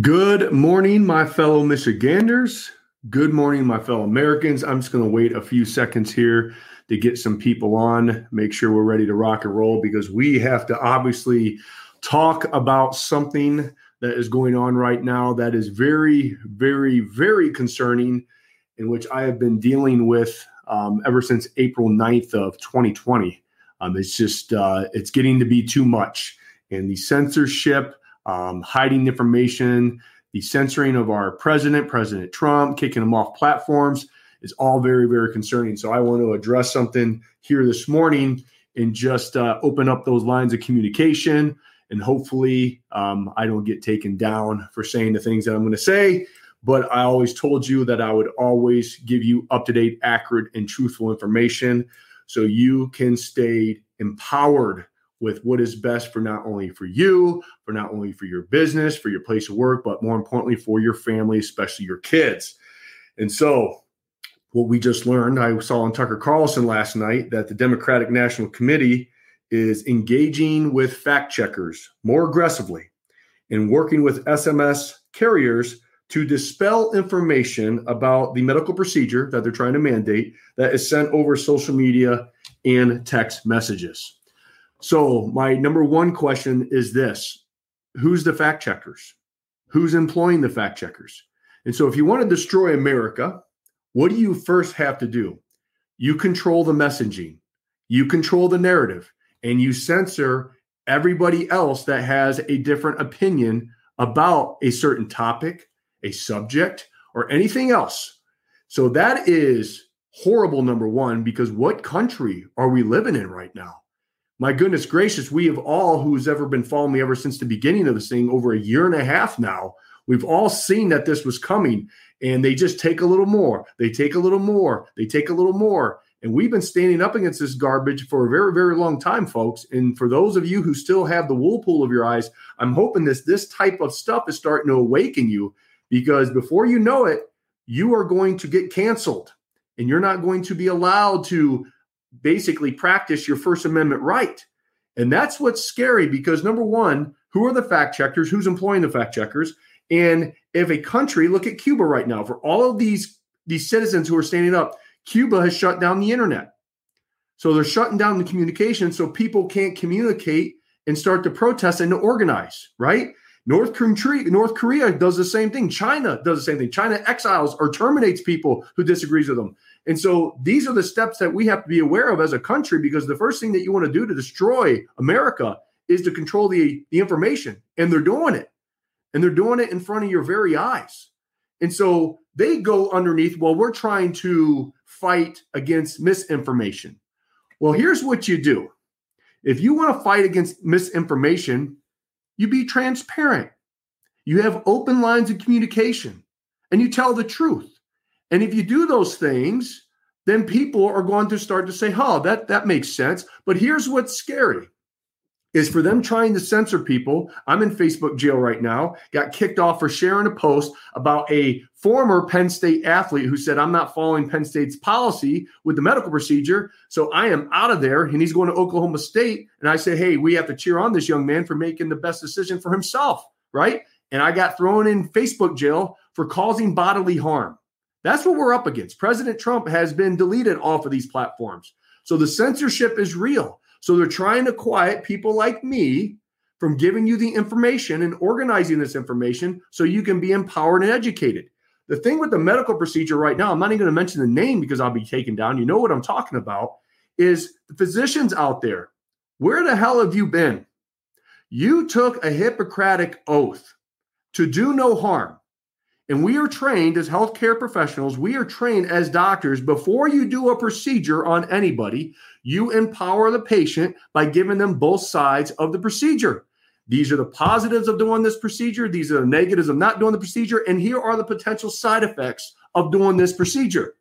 Good morning, my fellow Michiganders. Good morning, my fellow Americans. I'm just going to wait a few seconds here to get some people on, make sure we're ready to rock and roll because we have to obviously talk about something that is going on right now that is very, very, very concerning, in which I have been dealing with um, ever since April 9th of 2020. Um, it's just, uh, it's getting to be too much. And the censorship, um, hiding information, the censoring of our president, President Trump, kicking him off platforms is all very, very concerning. So I want to address something here this morning and just uh, open up those lines of communication. And hopefully, um, I don't get taken down for saying the things that I'm going to say. But I always told you that I would always give you up to date, accurate, and truthful information so you can stay empowered with what is best for not only for you, for not only for your business, for your place of work, but more importantly for your family, especially your kids. And so, what we just learned, I saw on Tucker Carlson last night that the Democratic National Committee is engaging with fact checkers more aggressively and working with SMS carriers to dispel information about the medical procedure that they're trying to mandate that is sent over social media and text messages. So, my number one question is this Who's the fact checkers? Who's employing the fact checkers? And so, if you want to destroy America, what do you first have to do? You control the messaging, you control the narrative, and you censor everybody else that has a different opinion about a certain topic, a subject, or anything else. So, that is horrible, number one, because what country are we living in right now? My goodness gracious, we have all who's ever been following me ever since the beginning of this thing over a year and a half now. We've all seen that this was coming, and they just take a little more. They take a little more. They take a little more. And we've been standing up against this garbage for a very, very long time, folks. And for those of you who still have the wool pool of your eyes, I'm hoping this this type of stuff is starting to awaken you because before you know it, you are going to get canceled and you're not going to be allowed to basically practice your First Amendment right. And that's what's scary because number one, who are the fact checkers? Who's employing the fact checkers? And if a country, look at Cuba right now, for all of these these citizens who are standing up, Cuba has shut down the internet. So they're shutting down the communication so people can't communicate and start to protest and to organize, right? North Korea, North Korea does the same thing. China does the same thing. China exiles or terminates people who disagrees with them. And so these are the steps that we have to be aware of as a country because the first thing that you want to do to destroy America is to control the, the information. And they're doing it. And they're doing it in front of your very eyes. And so they go underneath while we're trying to fight against misinformation. Well, here's what you do if you want to fight against misinformation, you be transparent. You have open lines of communication and you tell the truth. And if you do those things, then people are going to start to say, "Oh, that that makes sense." But here's what's scary is for them trying to censor people. I'm in Facebook jail right now. Got kicked off for sharing a post about a former Penn State athlete who said, I'm not following Penn State's policy with the medical procedure. So I am out of there. And he's going to Oklahoma State. And I say, Hey, we have to cheer on this young man for making the best decision for himself. Right. And I got thrown in Facebook jail for causing bodily harm. That's what we're up against. President Trump has been deleted off of these platforms. So the censorship is real. So they're trying to quiet people like me from giving you the information and organizing this information so you can be empowered and educated. The thing with the medical procedure right now, I'm not even going to mention the name because I'll be taken down. You know what I'm talking about is the physicians out there. Where the hell have you been? You took a Hippocratic oath to do no harm. And we are trained as healthcare professionals, we are trained as doctors. Before you do a procedure on anybody, you empower the patient by giving them both sides of the procedure. These are the positives of doing this procedure. These are the negatives of not doing the procedure. And here are the potential side effects of doing this procedure.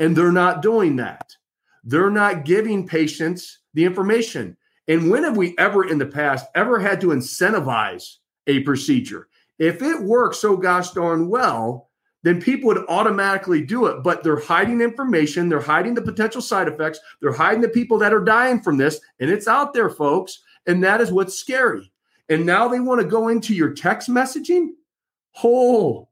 And they're not doing that. They're not giving patients the information. And when have we ever in the past ever had to incentivize a procedure? If it works so gosh darn well, then people would automatically do it. But they're hiding information, they're hiding the potential side effects, they're hiding the people that are dying from this, and it's out there, folks. And that is what's scary. And now they want to go into your text messaging. Oh,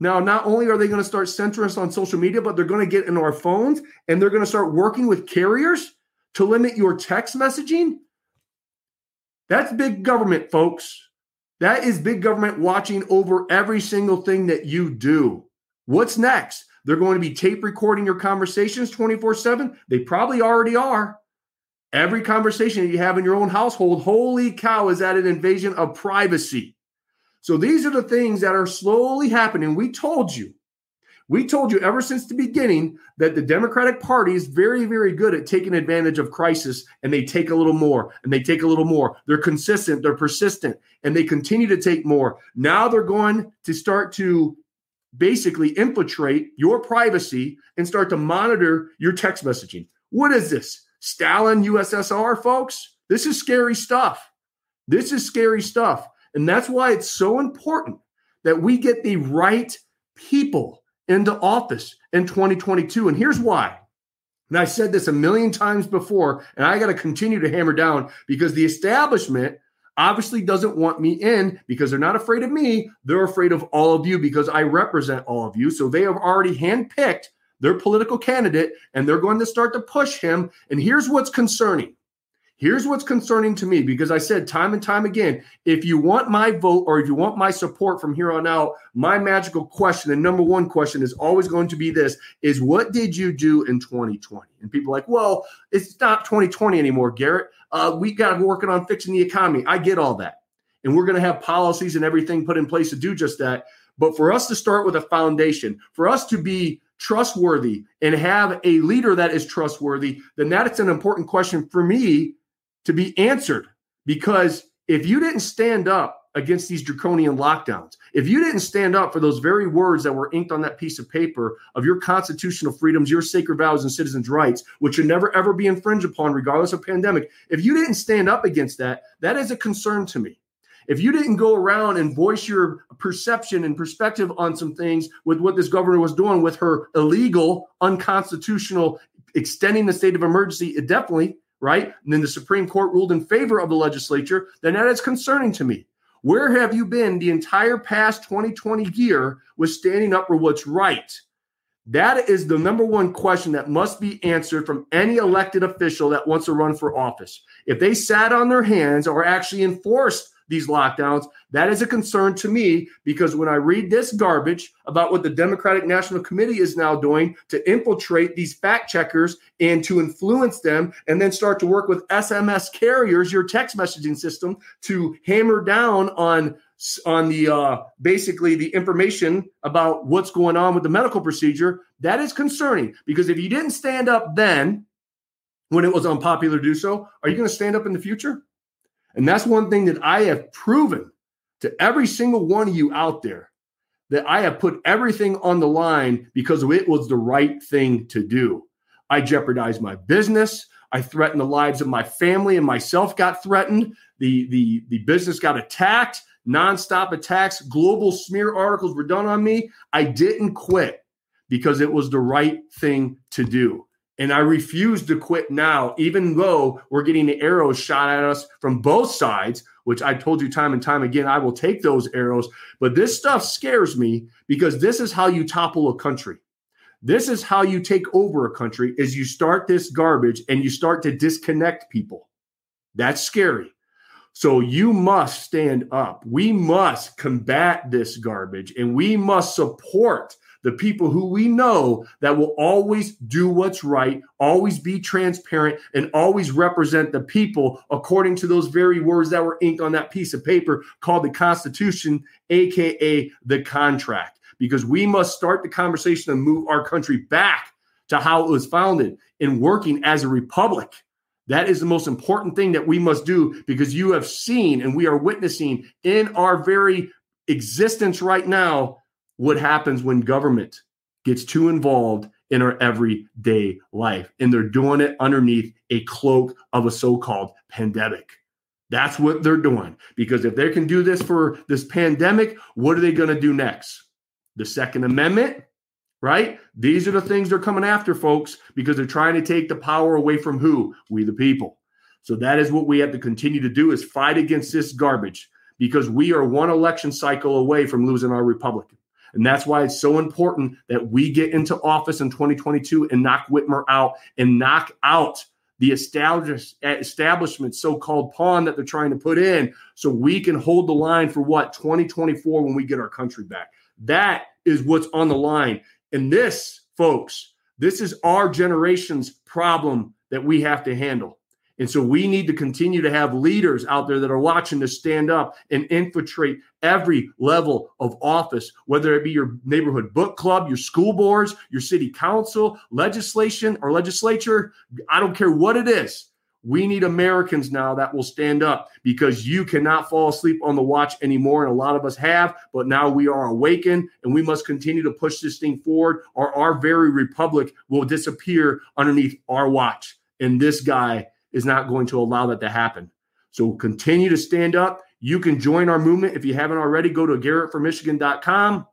now not only are they going to start censoring us on social media, but they're going to get in our phones and they're going to start working with carriers to limit your text messaging. That's big government, folks. That is big government watching over every single thing that you do. What's next? They're going to be tape recording your conversations 24 7. They probably already are. Every conversation that you have in your own household, holy cow, is that an invasion of privacy? So these are the things that are slowly happening. We told you, we told you ever since the beginning that the Democratic Party is very, very good at taking advantage of crisis and they take a little more and they take a little more. They're consistent, they're persistent, and they continue to take more. Now they're going to start to basically infiltrate your privacy and start to monitor your text messaging. What is this? Stalin USSR, folks? This is scary stuff. This is scary stuff. And that's why it's so important that we get the right people into office in 2022. And here's why. And I said this a million times before, and I got to continue to hammer down because the establishment obviously doesn't want me in because they're not afraid of me. They're afraid of all of you because I represent all of you. So they have already handpicked their political candidate and they're going to start to push him. And here's what's concerning Here's what's concerning to me because I said time and time again if you want my vote or if you want my support from here on out, my magical question, the number one question is always going to be this is what did you do in 2020? And people like, well, it's not 2020 anymore, Garrett. Uh, we got working on fixing the economy. I get all that. And we're going to have policies and everything put in place to do just that. But for us to start with a foundation, for us to be trustworthy and have a leader that is trustworthy, then that's an important question for me to be answered because if you didn't stand up against these draconian lockdowns, if you didn't stand up for those very words that were inked on that piece of paper of your constitutional freedoms, your sacred vows, and citizens' rights, which should never ever be infringed upon, regardless of pandemic, if you didn't stand up against that, that is a concern to me. If you didn't go around and voice your perception and perspective on some things with what this governor was doing with her illegal, unconstitutional extending the state of emergency indefinitely, right? And then the Supreme Court ruled in favor of the legislature, then that is concerning to me. Where have you been the entire past 2020 year with standing up for what's right? That is the number one question that must be answered from any elected official that wants to run for office. If they sat on their hands or actually enforced these lockdowns. That is a concern to me because when I read this garbage about what the Democratic National Committee is now doing to infiltrate these fact checkers and to influence them and then start to work with SMS carriers, your text messaging system, to hammer down on on the uh, basically the information about what's going on with the medical procedure that is concerning because if you didn't stand up then when it was unpopular to do so are you going to stand up in the future and that's one thing that I have proven to every single one of you out there that I have put everything on the line because it was the right thing to do. I jeopardized my business. I threatened the lives of my family and myself got threatened. The, the, the business got attacked, nonstop attacks, global smear articles were done on me. I didn't quit because it was the right thing to do. And I refuse to quit now, even though we're getting the arrows shot at us from both sides, which I told you time and time again, I will take those arrows. But this stuff scares me because this is how you topple a country. This is how you take over a country is you start this garbage and you start to disconnect people. That's scary. So you must stand up. We must combat this garbage and we must support the people who we know that will always do what's right, always be transparent, and always represent the people according to those very words that were inked on that piece of paper called the Constitution, AKA the contract. Because we must start the conversation and move our country back to how it was founded in working as a republic. That is the most important thing that we must do because you have seen and we are witnessing in our very existence right now what happens when government gets too involved in our everyday life. And they're doing it underneath a cloak of a so called pandemic. That's what they're doing. Because if they can do this for this pandemic, what are they going to do next? The Second Amendment, right? These are the things they're coming after, folks, because they're trying to take the power away from who? We, the people. So that is what we have to continue to do is fight against this garbage because we are one election cycle away from losing our republic. And that's why it's so important that we get into office in 2022 and knock Whitmer out and knock out the establishment so-called pawn that they're trying to put in so we can hold the line for what 2024 when we get our country back. That is what's on the line. And this folks this is our generation's problem that we have to handle and so we need to continue to have leaders out there that are watching to stand up and infiltrate every level of office, whether it be your neighborhood book club, your school boards, your city council, legislation, or legislature. I don't care what it is. We need Americans now that will stand up because you cannot fall asleep on the watch anymore. And a lot of us have, but now we are awakened and we must continue to push this thing forward, or our very republic will disappear underneath our watch. And this guy is not going to allow that to happen. So continue to stand up. You can join our movement if you haven't already. Go to garrettformichigan.com.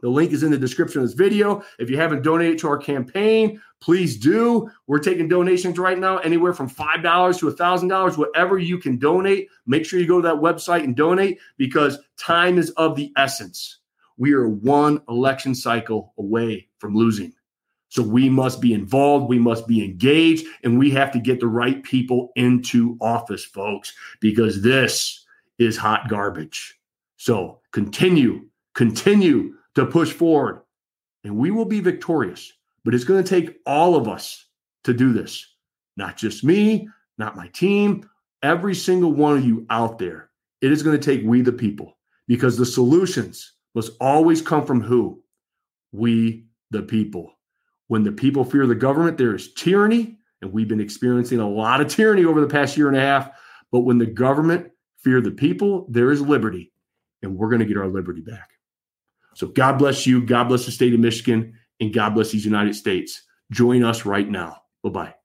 The link is in the description of this video. If you haven't donated to our campaign, please do. We're taking donations right now, anywhere from $5 to $1,000, whatever you can donate. Make sure you go to that website and donate because time is of the essence. We are one election cycle away from losing. So we must be involved, we must be engaged, and we have to get the right people into office, folks, because this is hot garbage. So continue, continue to push forward, and we will be victorious. But it's going to take all of us to do this, not just me, not my team, every single one of you out there. It is going to take we the people because the solutions must always come from who? We the people. When the people fear the government, there is tyranny. And we've been experiencing a lot of tyranny over the past year and a half. But when the government fear the people, there is liberty. And we're going to get our liberty back. So God bless you. God bless the state of Michigan. And God bless these United States. Join us right now. Bye bye.